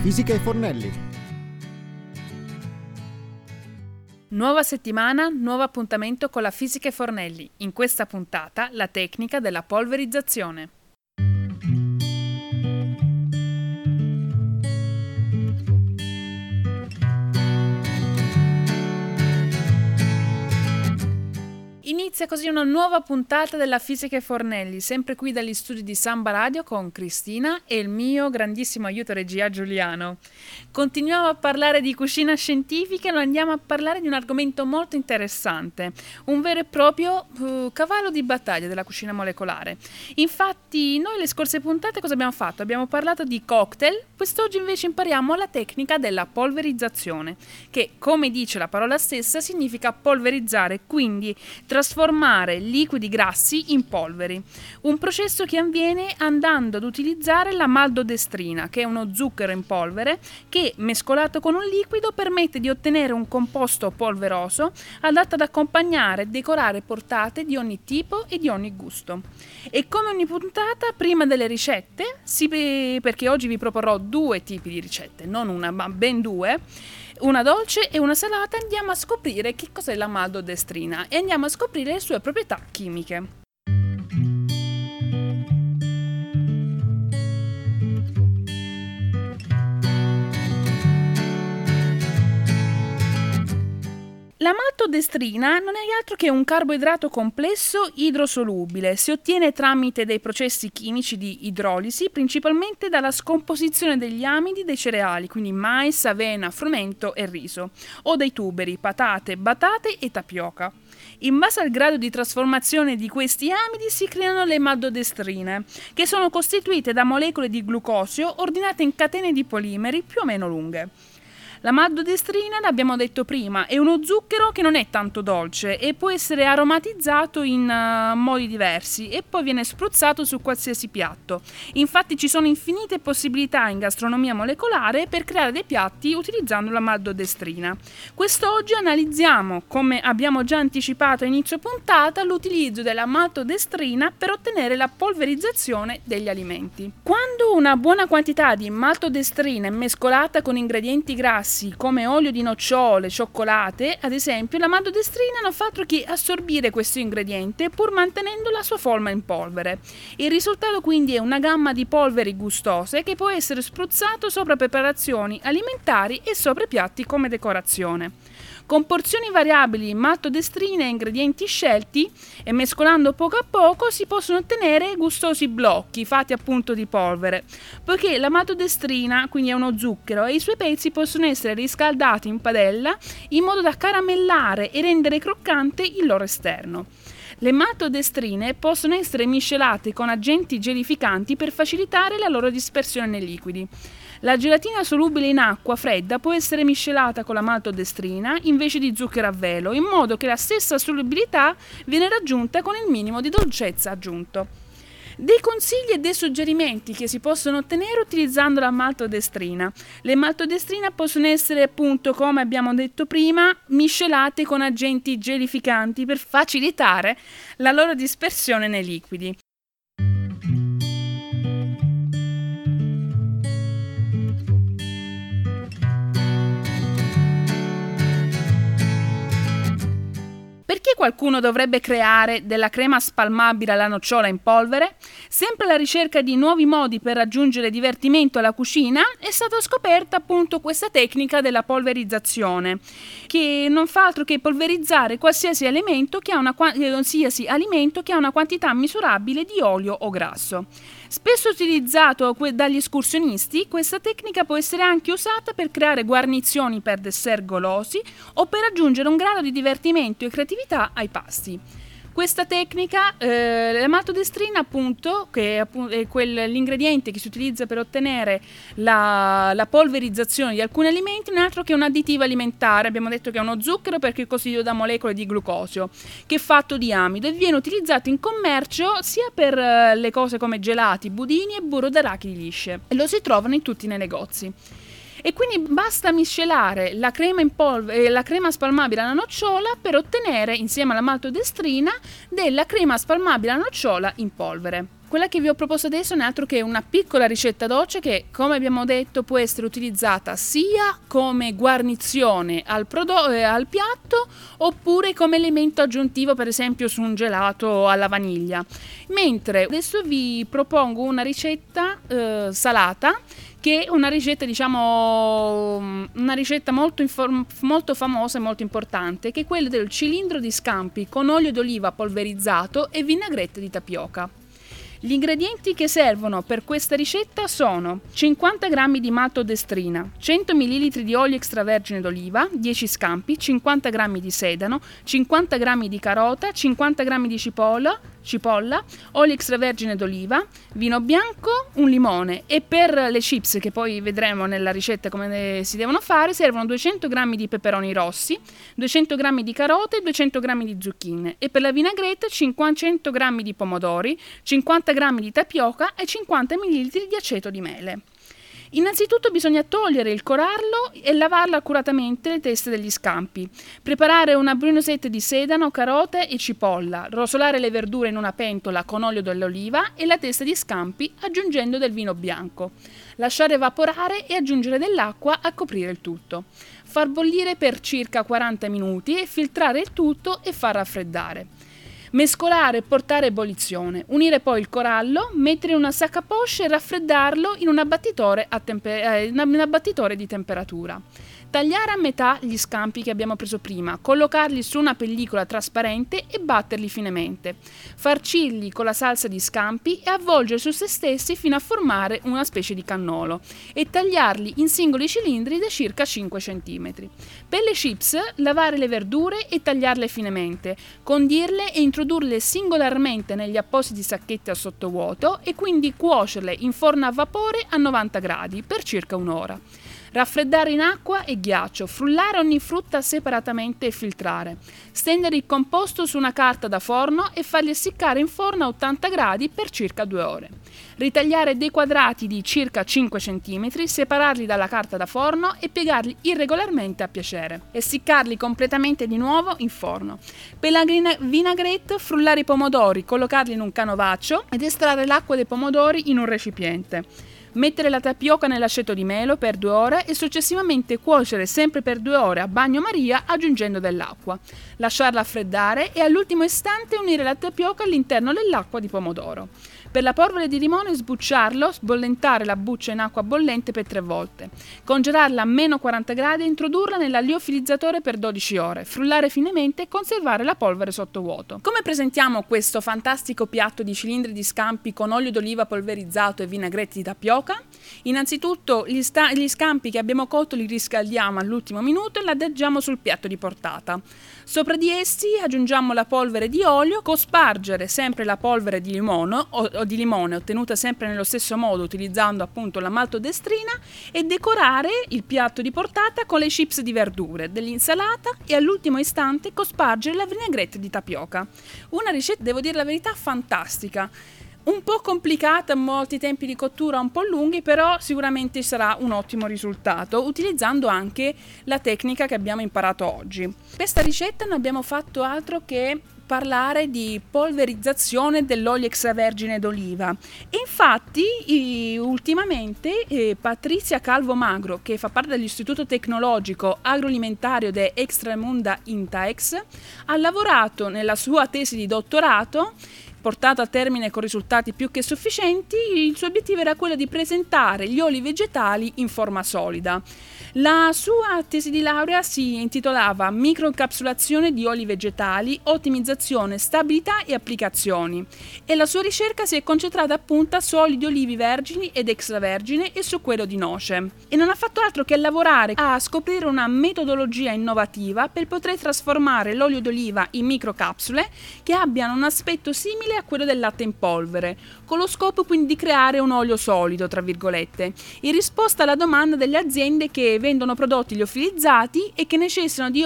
fisica e Fornelli. Nuova settimana, nuovo appuntamento con la fisica e Fornelli. In questa puntata la tecnica della polverizzazione. Inizia così una nuova puntata della Fisica e Fornelli, sempre qui dagli studi di Samba Radio con Cristina e il mio grandissimo aiuto regia Giuliano. Continuiamo a parlare di cucina scientifica e andiamo a parlare di un argomento molto interessante, un vero e proprio uh, cavallo di battaglia della cucina molecolare. Infatti, noi le scorse puntate cosa abbiamo fatto? Abbiamo parlato di cocktail, quest'oggi invece impariamo la tecnica della polverizzazione, che come dice la parola stessa significa polverizzare, quindi tra trasformare liquidi grassi in polveri, un processo che avviene andando ad utilizzare la maltodestrina, che è uno zucchero in polvere che mescolato con un liquido permette di ottenere un composto polveroso adatto ad accompagnare e decorare portate di ogni tipo e di ogni gusto. E come ogni puntata, prima delle ricette, perché oggi vi proporrò due tipi di ricette, non una ma ben due, una dolce e una salata, andiamo a scoprire che cos'è la maltodestrina e andiamo a scoprire le sue proprietà chimiche. La maltodestrina non è altro che un carboidrato complesso idrosolubile. Si ottiene tramite dei processi chimici di idrolisi, principalmente dalla scomposizione degli amidi dei cereali, quindi mais, avena, frumento e riso, o dei tuberi, patate, batate e tapioca. In base al grado di trasformazione di questi amidi si creano le maltodestrine, che sono costituite da molecole di glucosio ordinate in catene di polimeri più o meno lunghe. La maltodestrina, l'abbiamo detto prima, è uno zucchero che non è tanto dolce e può essere aromatizzato in uh, modi diversi e poi viene spruzzato su qualsiasi piatto. Infatti ci sono infinite possibilità in gastronomia molecolare per creare dei piatti utilizzando la maltodestrina. Quest'oggi analizziamo, come abbiamo già anticipato a inizio puntata, l'utilizzo della maltodestrina per ottenere la polverizzazione degli alimenti. Quando una buona quantità di maltodestrina è mescolata con ingredienti grassi grassi come olio di nocciole, cioccolate, ad esempio, la maltodestrina non fa altro che assorbire questo ingrediente pur mantenendo la sua forma in polvere. Il risultato quindi è una gamma di polveri gustose che può essere spruzzato sopra preparazioni alimentari e sopra piatti come decorazione. Con porzioni variabili, maltodestrine e ingredienti scelti e mescolando poco a poco si possono ottenere gustosi blocchi fatti appunto di polvere, poiché la maltodestrina quindi è uno zucchero e i suoi pezzi possono essere riscaldati in padella in modo da caramellare e rendere croccante il loro esterno. Le maltodestrine possono essere miscelate con agenti gelificanti per facilitare la loro dispersione nei liquidi. La gelatina solubile in acqua fredda può essere miscelata con la maltodestrina invece di zucchero a velo, in modo che la stessa solubilità viene raggiunta con il minimo di dolcezza aggiunto. Dei consigli e dei suggerimenti che si possono ottenere utilizzando la maltodestrina. Le maltodestrine possono essere appunto, come abbiamo detto prima, miscelate con agenti gelificanti per facilitare la loro dispersione nei liquidi. Perché qualcuno dovrebbe creare della crema spalmabile alla nocciola in polvere? Sempre alla ricerca di nuovi modi per raggiungere divertimento alla cucina è stata scoperta appunto questa tecnica della polverizzazione, che non fa altro che polverizzare qualsiasi alimento che ha una, qualsiasi alimento che ha una quantità misurabile di olio o grasso. Spesso utilizzato dagli escursionisti, questa tecnica può essere anche usata per creare guarnizioni per dessert golosi o per aggiungere un grado di divertimento e creatività ai pasti. Questa tecnica, eh, la maltodestrina appunto, che è, quell'ingrediente che si utilizza per ottenere la, la, polverizzazione di alcuni alimenti, non è altro che un additivo alimentare. Abbiamo detto che è uno zucchero perché è costituito da molecole di glucosio, che è fatto di amido e viene utilizzato in commercio sia per eh, le cose come gelati, budini e burro d'arachidi lisce. E lo si trovano in tutti i negozi. E quindi basta miscelare la crema, polvere, eh, la crema spalmabile alla nocciola per ottenere, insieme alla maltodestrina, della crema spalmabile alla nocciola in polvere. Quella che vi ho proposto adesso non è altro che una piccola ricetta dolce che, come abbiamo detto, può essere utilizzata sia come guarnizione al, prodo- eh, al piatto oppure come elemento aggiuntivo, per esempio su un gelato alla vaniglia. Mentre adesso vi propongo una ricetta eh, salata che è una ricetta, diciamo, una ricetta molto, inform- molto famosa e molto importante, che è quella del cilindro di scampi con olio d'oliva polverizzato e vinaigrette di tapioca. Gli ingredienti che servono per questa ricetta sono 50 g di maltodestrina, 100 ml di olio extravergine d'oliva, 10 scampi, 50 g di sedano, 50 g di carota, 50 g di cipolla, cipolla, olio extravergine d'oliva, vino bianco, un limone e per le chips che poi vedremo nella ricetta come si devono fare servono 200 g di peperoni rossi, 200 g di carote e 200 g di zucchine e per la vinagretta 500 g di pomodori, 50 g di tapioca e 50 ml di aceto di mele. Innanzitutto bisogna togliere il corallo e lavarlo accuratamente le teste degli scampi. Preparare una brunosetta di sedano, carote e cipolla. Rosolare le verdure in una pentola con olio dell'oliva e la testa di scampi aggiungendo del vino bianco. Lasciare evaporare e aggiungere dell'acqua a coprire il tutto. Far bollire per circa 40 minuti e filtrare il tutto e far raffreddare. Mescolare e portare ebollizione. Unire poi il corallo, mettere in una sacca poche e raffreddarlo in un abbattitore, temper- eh, in un abbattitore di temperatura. Tagliare a metà gli scampi che abbiamo preso prima, collocarli su una pellicola trasparente e batterli finemente. Farcirli con la salsa di scampi e avvolgere su se stessi fino a formare una specie di cannolo e tagliarli in singoli cilindri da circa 5 cm. Per le chips, lavare le verdure e tagliarle finemente, condirle e introdurle singolarmente negli appositi sacchetti a sottovuoto e quindi cuocerle in forno a vapore a 90 gradi per circa un'ora. Raffreddare in acqua e ghiaccio, frullare ogni frutta separatamente e filtrare. Stendere il composto su una carta da forno e farli essiccare in forno a 80 gradi per circa 2 ore. Ritagliare dei quadrati di circa 5 cm, separarli dalla carta da forno e piegarli irregolarmente a piacere. Essiccarli completamente di nuovo in forno. Per la vinaigrette, frullare i pomodori, collocarli in un canovaccio ed estrarre l'acqua dei pomodori in un recipiente mettere la tapioca nell'aceto di melo per due ore e successivamente cuocere sempre per due ore a bagnomaria aggiungendo dell'acqua. Lasciarla freddare e all'ultimo istante unire la tapioca all'interno dell'acqua di pomodoro. Per la polvere di limone sbucciarlo, sbollentare la buccia in acqua bollente per tre volte. Congelarla a meno 40 gradi e introdurla nell'aliofilizzatore per 12 ore. Frullare finemente e conservare la polvere sotto vuoto. Come presentiamo questo fantastico piatto di cilindri di scampi con olio d'oliva polverizzato e vinagretti di tapioca? Innanzitutto gli, sta- gli scampi che abbiamo cotto li riscaldiamo all'ultimo minuto e li adagiamo sul piatto di portata. Sopra di essi aggiungiamo la polvere di olio, cospargere sempre la polvere di limone, o di limone ottenuta sempre nello stesso modo utilizzando appunto la maltodestrina e decorare il piatto di portata con le chips di verdure, dell'insalata e all'ultimo istante cospargere la vinaigrette di tapioca. Una ricetta, devo dire la verità, fantastica un po' complicata, molti tempi di cottura un po' lunghi, però sicuramente sarà un ottimo risultato utilizzando anche la tecnica che abbiamo imparato oggi. Questa ricetta non abbiamo fatto altro che parlare di polverizzazione dell'olio extravergine d'oliva. Infatti ultimamente eh, Patrizia Calvo Magro che fa parte dell'Istituto Tecnologico Agroalimentario de Extramunda Intaex ha lavorato nella sua tesi di dottorato portato a termine con risultati più che sufficienti, il suo obiettivo era quello di presentare gli oli vegetali in forma solida. La sua tesi di laurea si intitolava Microincapsulazione di oli vegetali, ottimizzazione, stabilità e applicazioni e la sua ricerca si è concentrata appunto su oli di olivi vergini ed extravergine e su quello di noce. E non ha fatto altro che lavorare a scoprire una metodologia innovativa per poter trasformare l'olio d'oliva in microcapsule che abbiano un aspetto simile a quello del latte in polvere, con lo scopo quindi di creare un olio solido, tra virgolette, in risposta alla domanda delle aziende che vendono prodotti liofilizzati e che necessitano di,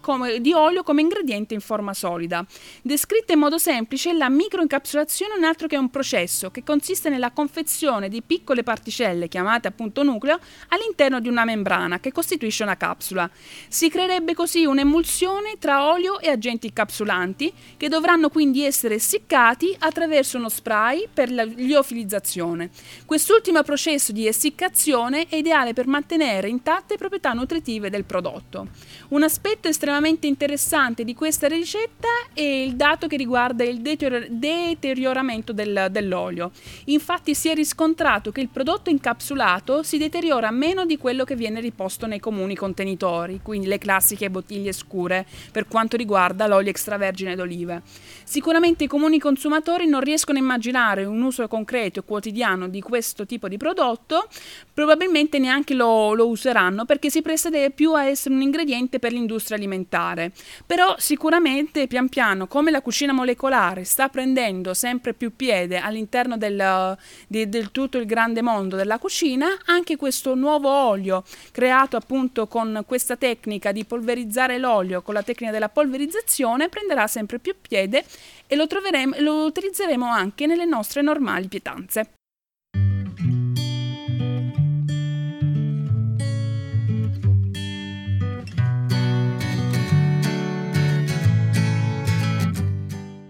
come, di olio come ingrediente in forma solida. Descritta in modo semplice, la microincapsulazione non è altro che un processo che consiste nella confezione di piccole particelle, chiamate appunto nucleo, all'interno di una membrana che costituisce una capsula. Si creerebbe così un'emulsione tra olio e agenti incapsulanti che dovranno quindi essere essiccati essiccati attraverso uno spray per la liofilizzazione. Quest'ultimo processo di essiccazione è ideale per mantenere intatte proprietà nutritive del prodotto. Un aspetto estremamente interessante di questa ricetta è il dato che riguarda il deterioramento del, dell'olio. Infatti si è riscontrato che il prodotto incapsulato si deteriora meno di quello che viene riposto nei comuni contenitori, quindi le classiche bottiglie scure per quanto riguarda l'olio extravergine d'oliva. Sicuramente i comuni consumatori non riescono a immaginare un uso concreto e quotidiano di questo tipo di prodotto, probabilmente neanche lo, lo useranno perché si presta più a essere un ingrediente per l'industria alimentare. Però sicuramente pian piano, come la cucina molecolare sta prendendo sempre più piede all'interno del, di, del tutto il grande mondo della cucina, anche questo nuovo olio creato appunto con questa tecnica di polverizzare l'olio con la tecnica della polverizzazione prenderà sempre più piede e lo, lo utilizzeremo anche nelle nostre normali pietanze.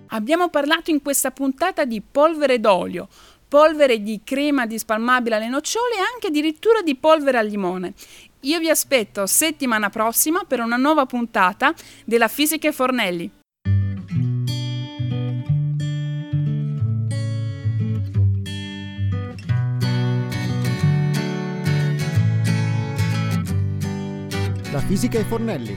Abbiamo parlato in questa puntata di polvere d'olio, polvere di crema di spalmabile alle nocciole e anche addirittura di polvere al limone. Io vi aspetto settimana prossima per una nuova puntata della Fisica e Fornelli. Fisica e Fornelli